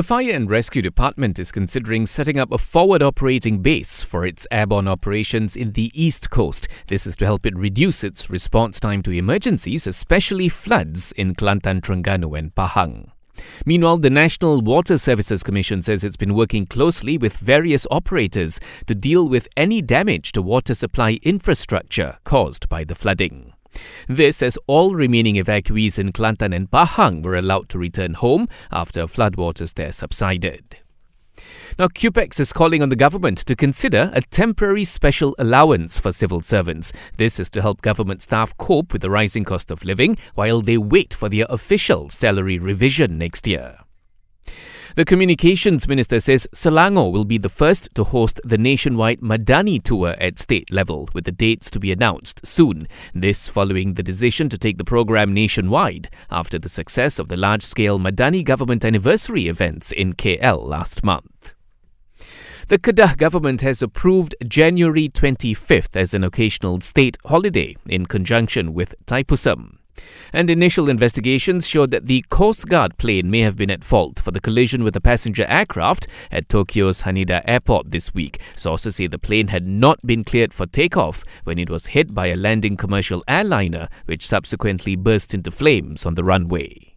The Fire and Rescue Department is considering setting up a forward operating base for its airborne operations in the East Coast. This is to help it reduce its response time to emergencies, especially floods in Kelantan, Terengganu, and Pahang. Meanwhile, the National Water Services Commission says it's been working closely with various operators to deal with any damage to water supply infrastructure caused by the flooding. This as all remaining evacuees in Kelantan and Pahang were allowed to return home after floodwaters there subsided. Now, CUEPACS is calling on the government to consider a temporary special allowance for civil servants. This is to help government staff cope with the rising cost of living while they wait for their official salary revision next year. The Communications Minister says Selangor will be the first to host the nationwide Madani tour at state level, with the dates to be announced soon. This following the decision to take the program nationwide after the success of the large scale Madani government anniversary events in KL last month. The Kedah government has approved January 25th as an occasional state holiday in conjunction with Thaipusam. And initial investigations showed that the Coast Guard plane may have been at fault for the collision with a passenger aircraft at Tokyo's Haneda Airport this week. Sources say the plane had not been cleared for takeoff when it was hit by a landing commercial airliner, which subsequently burst into flames on the runway.